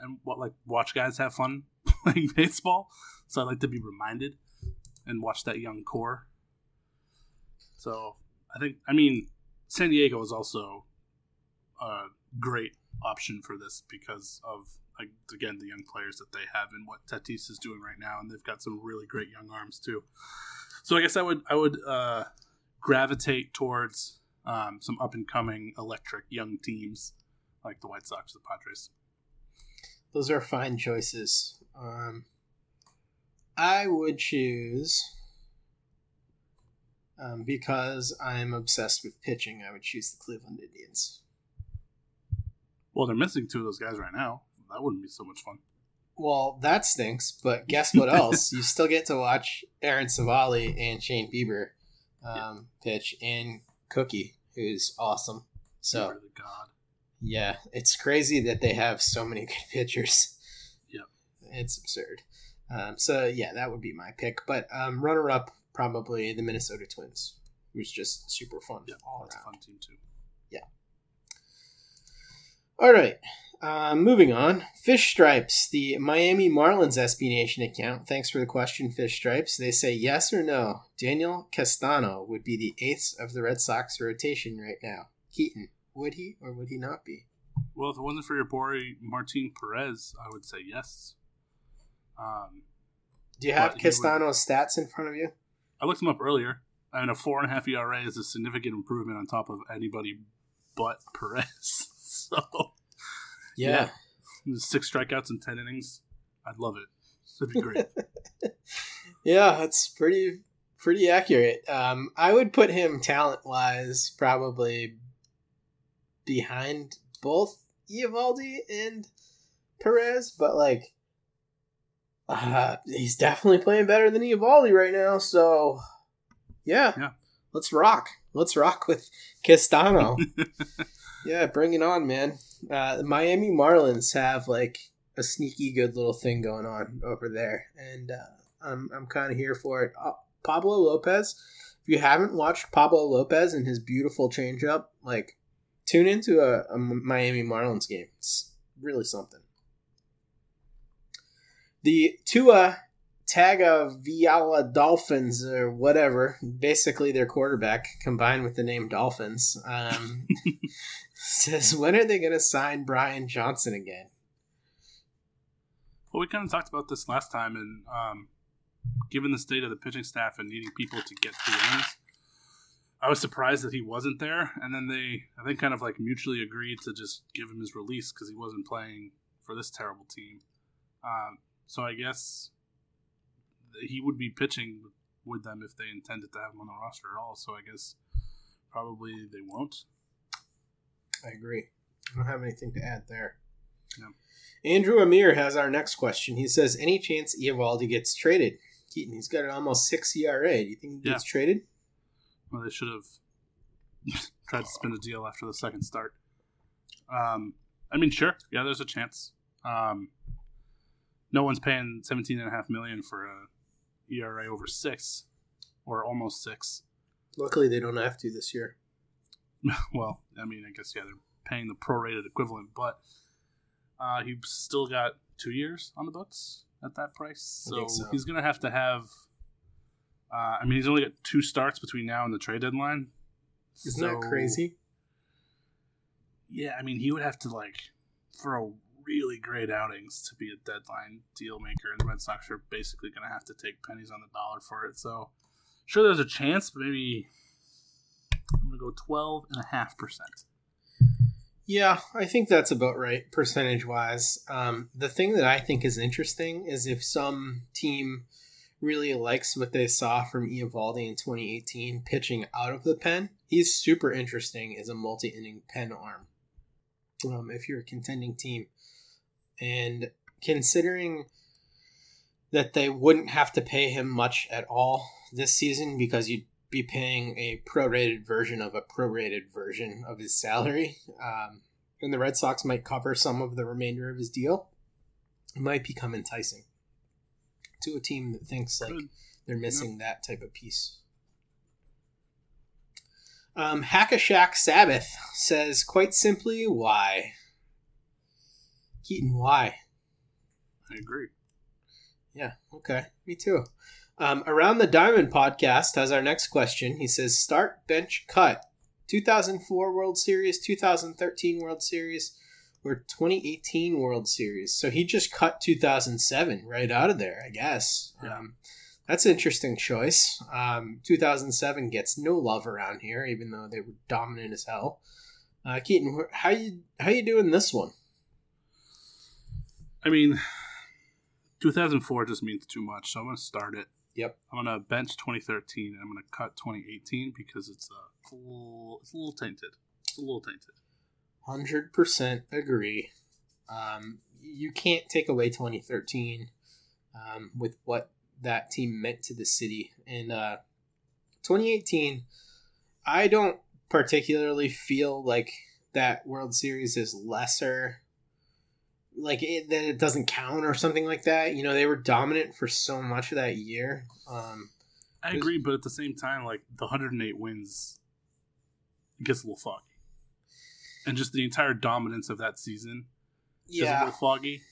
and what like watch guys have fun [laughs] playing baseball, so I like to be reminded and watch that young core so I think, I mean, San Diego is also a great option for this because of, like, again, the young players that they have and what Tatis is doing right now, and they've got some really great young arms too. So I guess I would I would uh, gravitate towards um, some up and coming electric young teams like the White Sox, the Padres. Those are fine choices. Um, I would choose um, because I'm obsessed with pitching. I would choose the Cleveland Indians. Well, they're missing two of those guys right now. That wouldn't be so much fun. Well, that stinks. But guess what [laughs] else? you still get to watch Aaron Civale and Shane Bieber um, pitch, and Cookie, who's awesome. So the god. yeah, it's crazy that they have so many [laughs] good pitchers. Yep. it's absurd. Um, so yeah, that would be my pick. But um, runner up, probably the Minnesota Twins, who's just super fun Yeah, all that's a around. fun team too. Yeah. All right. Uh, moving on. Fish Stripes, the Miami Marlins SB Nation account. Thanks for the question, Fish Stripes. They say yes or no. Daniel Castano would be the eighth of the Red Sox rotation right now. Keaton, would he or would he not be? Well, if it wasn't for your boy Martin Perez, I would say yes. Um, Do you have he would- Castano's stats in front of you? I looked him up earlier. I mean, a four and a half ERA is a significant improvement on top of anybody but Perez. [laughs] so, Yeah. six strikeouts in ten innings. I'd love it. That'd be great. [laughs] Yeah, that's pretty pretty accurate. Um, I would put him talent wise probably behind both Eovaldi and Perez, but like uh, he's definitely playing better than Eovaldi right now. So yeah, Yeah. let's rock. Let's rock with Castano. [laughs] yeah, bring it on, man. Uh, the Miami Marlins have like a sneaky good little thing going on over there, and uh, I'm I'm kind of here for it. Uh, Pablo Lopez. If you haven't watched Pablo Lopez and his beautiful changeup, like tune into a, a Miami Marlins game. It's really something. The Tua Tagovailoa Dolphins or whatever, basically their quarterback combined with the name Dolphins, um, [laughs] says when are they going to sign Brian Johnson again? well, we kind of talked about this last time, and um, given the state of the pitching staff and needing people to get to innings, I was surprised that he wasn't there. And then they, I think, kind of like mutually agreed to just give him his release because he wasn't playing for this terrible team. Um, so I guess he would be pitching with them if they intended to have him on the roster at all. So I guess probably they won't. I agree. I don't have anything to add there. No. Andrew Amir has our next question. He says, "Any chance Eovaldi gets traded?" Keaton, he's got an almost six ERA. Do you think he Yeah. gets traded? Well, they should have [laughs] tried to spin a deal after the second start. Um, I mean, sure, yeah, there's a chance. Um, no one's paying seventeen and a half million for a ERA over six, or almost six. Luckily, they don't have to this year. [laughs] well, I mean, I guess yeah, they're paying the prorated equivalent, but uh, he's still got two years on the books at that price, so, so. he's gonna have to have. Uh, I mean, he's only got two starts between now and the trade deadline. Isn't that crazy? Yeah, I mean, he would have to like throw really great outings to be a deadline deal maker, and the Red Sox are basically going to have to take pennies on the dollar for it. So, sure, there's a chance, but maybe I'm going to go twelve and a half percent. Yeah, I think that's about right, percentage wise. Um, the thing that I think is interesting is if some team really likes what they saw from Eovaldi in 2018 pitching out of the pen. He's super interesting as a multi-inning pen arm. Um, if you're a contending team, and considering that they wouldn't have to pay him much at all this season because you'd be paying a prorated version of a prorated version of his salary, um, and the Red Sox might cover some of the remainder of his deal. It might become enticing to a team that thinks like they're missing that type of piece. Um, Hackashack Sabbath says, quite simply, why? Keaton, why? I agree. Yeah, okay. Me too. Um, Around the Diamond podcast has our next question. He says, start, bench, cut. 2004 World Series, 2013 World Series, or 2018 World Series. So he just cut 2007 right out of there, I guess. Um, that's an interesting choice. Um, 2007 gets no love around here, even though they were dominant as hell. Uh, Keaton, how you how you doing this one? I mean, 2004 just means too much, so I'm going to start it. Yep. I'm to bench 2013 and I'm going to cut 2018 because it's, uh, a little, it's a little tainted. It's a little tainted. Hundred percent agree. Um, you can't take away 2013 um, with what that team meant to the city. And uh, 2018, I don't particularly feel like that World Series is lesser, like it, that it doesn't count or something like that. You know, they were dominant for so much of that year. Um, I agree, but at the same time, like the 108 wins it gets a little foggy. And just the entire dominance of that season is a little foggy.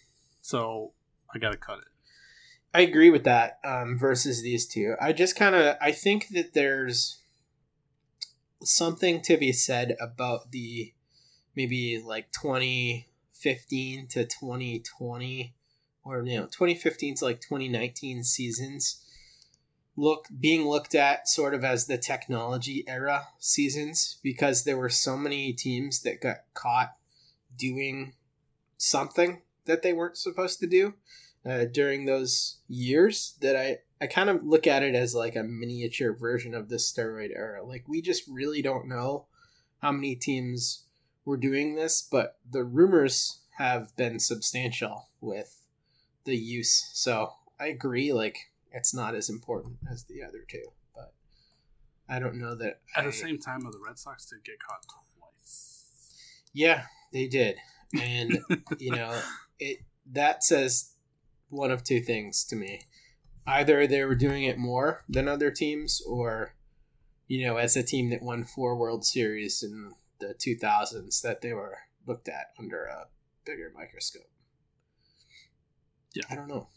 So I got to cut it. I agree with that um, versus these two. I just kind of I think that there's something to be said about the maybe like 2015 to 2020 or you know 2015 to like 2019 seasons look being looked at sort of as the technology era seasons because there were so many teams that got caught doing something that they weren't supposed to do uh, during those years that I, I kind of look at it as like a miniature version of the steroid era. Like, we just really don't know how many teams were doing this, but the rumors have been substantial with the use. So I agree, like, it's not as important as the other two, but I don't know that. At I- the same time, the Red Sox did get caught twice. Yeah, they did. And [laughs] you know, it that says one of two things to me. Either they were doing it more than other teams or you know, as a team that won four World Series in the 2000s that they were looked at under a bigger microscope. Yeah. I don't know.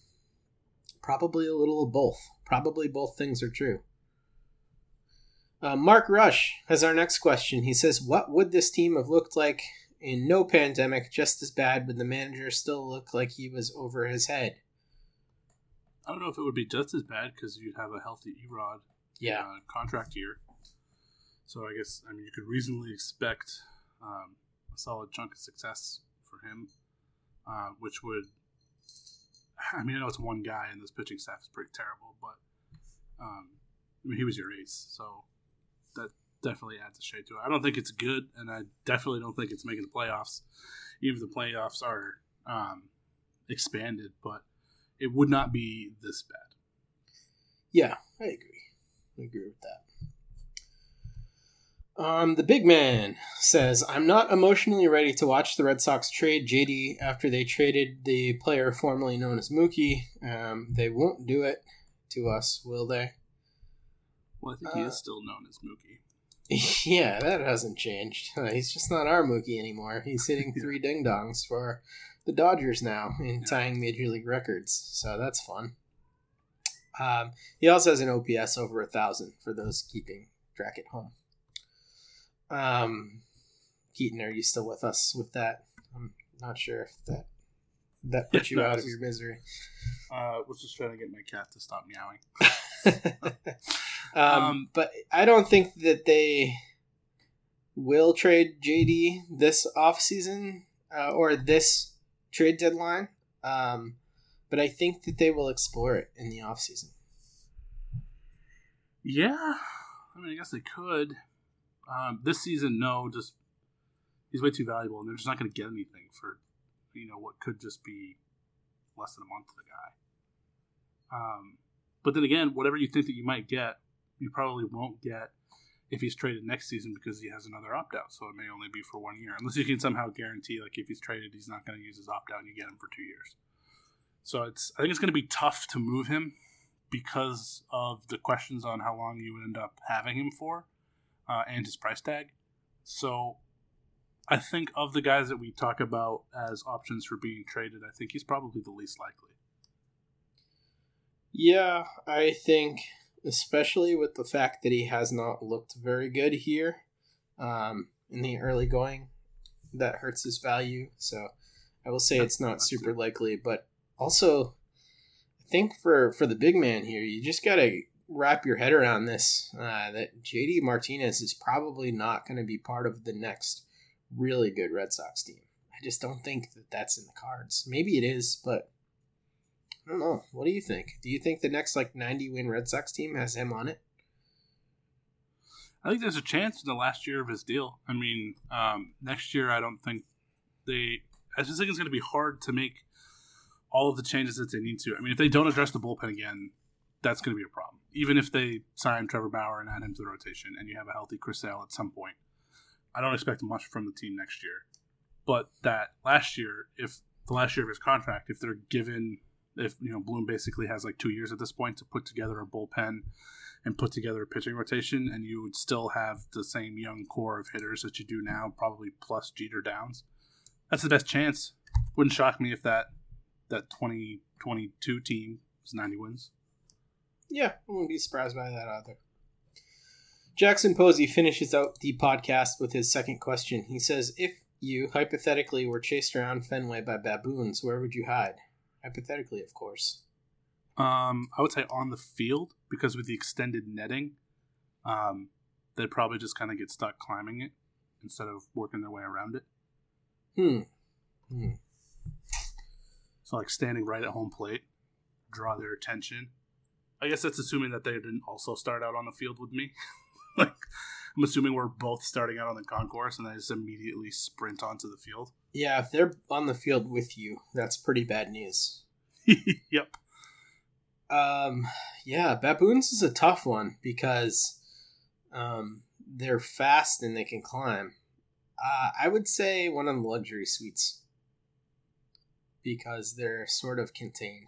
Probably a little of both. Probably both things are true. Uh, Mark Rush has our next question. He says, What would this team have looked like in no pandemic, just as bad, Would the manager still look like he was over his head? I don't know if it would be just as bad because you'd have a healthy E-Rod Yeah. uh, contract year. So I guess I mean you could reasonably expect um, a solid chunk of success for him, uh, which would. [laughs] I mean, I know it's one guy, and this pitching staff is pretty terrible, but um, I mean he was your ace, so that definitely adds a shade to it. I don't think it's good, and I definitely don't think it's making the playoffs, even if the playoffs are um, expanded. But it would not be this bad. Yeah, I agree. I agree with that. Um, the big man says, I'm not emotionally ready to watch the Red Sox trade JD after they traded the player formerly known as Mookie. Um, they won't do it to us, will they? Well, I think he Uh, is still known as Mookie. [laughs] yeah, that hasn't changed. Uh, he's just not our Mookie anymore. He's hitting [laughs] three ding dongs for the Dodgers now and tying major league records. So that's fun. Um, he also has an OPS over a thousand for those keeping track at home. Um, Keaton, are you still with us with that? I'm not sure if that that put Yeah, you no, out of your misery. Uh, was just trying to get my cat to stop meowing. [laughs] um, Um, but I don't think that they will trade JD this offseason uh, or this trade deadline. Um, but I think that they will explore it in the offseason. Yeah, I mean, I guess they could. Um, this season, no, just he's way too valuable, and they're just not going to get anything for you know what could just be less than a month of the guy. Um, but then again, whatever you think that you might get, you probably won't get if he's traded next season because he has another opt out. So it may only be for one year, unless you can somehow guarantee like if he's traded, he's not going to use his opt out, and you get him for two years. So it's I think it's going to be tough to move him because of the questions on how long you would end up having him for uh, and his price tag. So I think of the guys that we talk about as options for being traded, I think he's probably the least likely. Yeah, I think especially with the fact that he has not looked very good here um, in the early going, that hurts his value. So I will say it's not super likely, but also I think for for the big man here, you just got to wrap your head around this uh, that JD Martinez is probably not going to be part of the next really good Red Sox team. I just don't think that that's in the cards. Maybe it is, but I don't know. What do you think? Do you think the next like 90 win Red Sox team has him on it? I think there's a chance in the last year of his deal. I mean, um, next year I don't think they. I just think it's going to be hard to make all of the changes that they need to. I mean, if they don't address the bullpen again, that's going to be a problem. Even if they sign Trevor Bauer and add him to the rotation, and you have a healthy Chris Sale at some point, I don't expect much from the team next year. But that last year, if the last year of his contract, if they're given, if you know Bloom basically has like two years at this point to put together a bullpen and put together a pitching rotation, and you would still have the same young core of hitters that you do now, probably plus Jeter Downs. That's the best chance. Wouldn't shock me if that that twenty twenty two team is ninety wins. Yeah, I wouldn't be surprised by that either. Jackson Posey finishes out the podcast with his second question. He says, If you hypothetically were chased around Fenway by baboons, where would you hide? Hypothetically, of course. Um, I would say on the field because with the extended netting, um, they'd probably just kind of get stuck climbing it instead of working their way around it. Hmm. Hmm. So like standing right at home plate, draw their attention. I guess that's assuming that they didn't also start out on the field with me. [laughs] like I'm assuming we're both starting out on the concourse and I just immediately sprint onto the field. Yeah, if they're on the field with you, that's pretty bad news. [laughs] yep. Um, yeah, baboons is a tough one because um, they're fast and they can climb. Uh, I would say one of the luxury suites because they're sort of contained.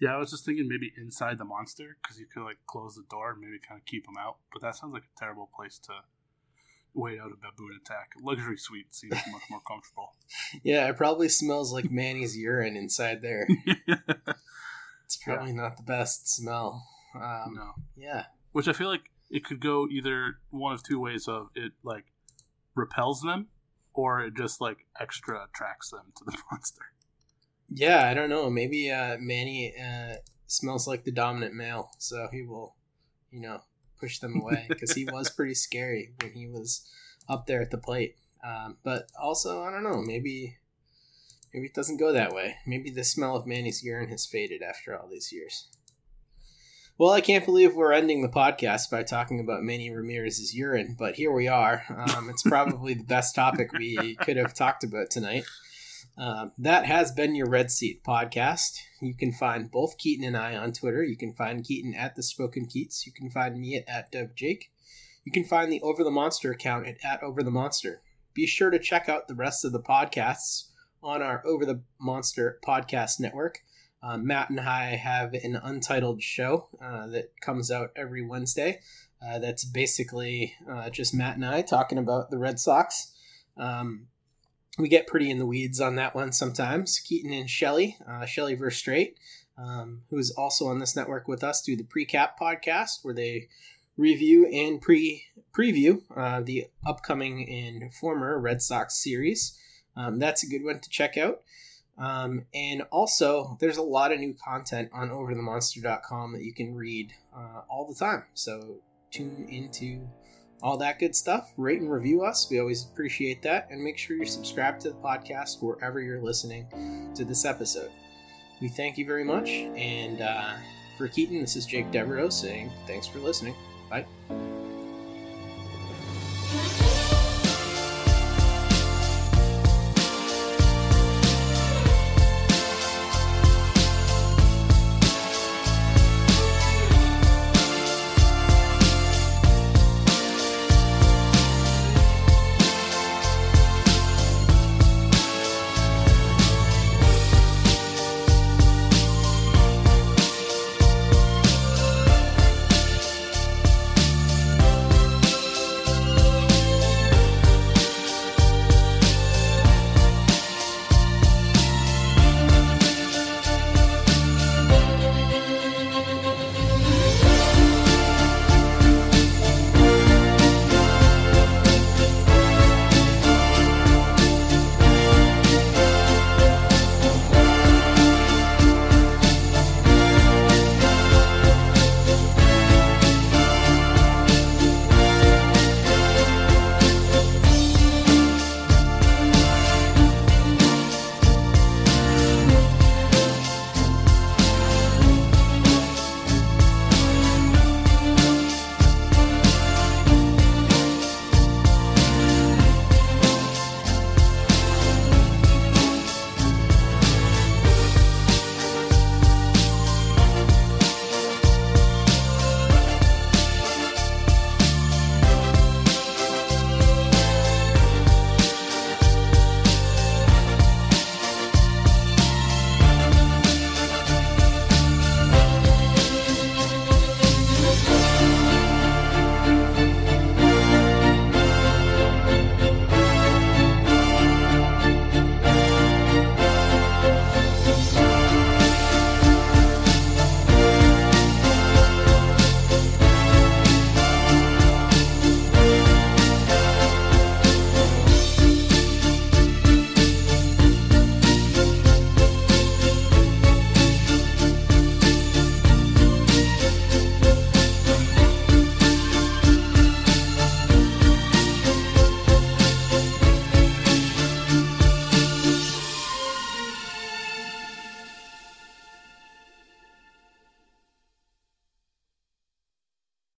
Yeah, I was just thinking maybe inside the monster because you could like close the door and maybe kind of keep them out. But that sounds like a terrible place to wait out a baboon attack. Luxury suite seems much more comfortable. [laughs] Yeah, it probably smells like Manny's urine inside there. [laughs] it's probably yeah. not the best smell. Um, no. Yeah. Which I feel like it could go either one of two ways of it like repels them or it just like extra attracts them to the [laughs] monster. Yeah, I don't know. Maybe uh, Manny uh, smells like the dominant male, so he will, you know, push them away because he was pretty [laughs] scary when he was up there at the plate. Um, but also, I don't know. Maybe maybe it doesn't go that way. Maybe the smell of Manny's urine has faded after all these years. Well, I can't believe we're ending the podcast by talking about Manny Ramirez's urine, but here we are. Um, it's probably the best topic we [laughs] could have talked about tonight. Uh, that has been your Red Seat podcast. You can find both Keaton and I on Twitter. You can find Keaton at the Spoken Keats. You can find me at, at Dev Jake. You can find the Over the Monster account at, at Over the Monster. Be sure to check out the rest of the podcasts on our Over the Monster podcast network. Uh, Matt and I have an untitled show uh, that comes out every Wednesday. Uh, that's basically uh, just Matt and I talking about the Red Sox. Um, we get pretty in the weeds on that one sometimes. Keaton and Shelly, uh, Shelly Verougstraete, um, who is also on this network with us, do the Precap podcast where they review and pre preview uh, the upcoming and former Red Sox series. Um, that's a good one to check out. Um, and also, there's a lot of new content on overthemonster.com that you can read uh, all the time. So tune into all that good stuff. Rate and review us. We always appreciate that. And make sure you're subscribed to the podcast wherever you're listening to this episode. We thank you very much. And uh, For Keaton, this is Jake Devereaux saying thanks for listening. Bye.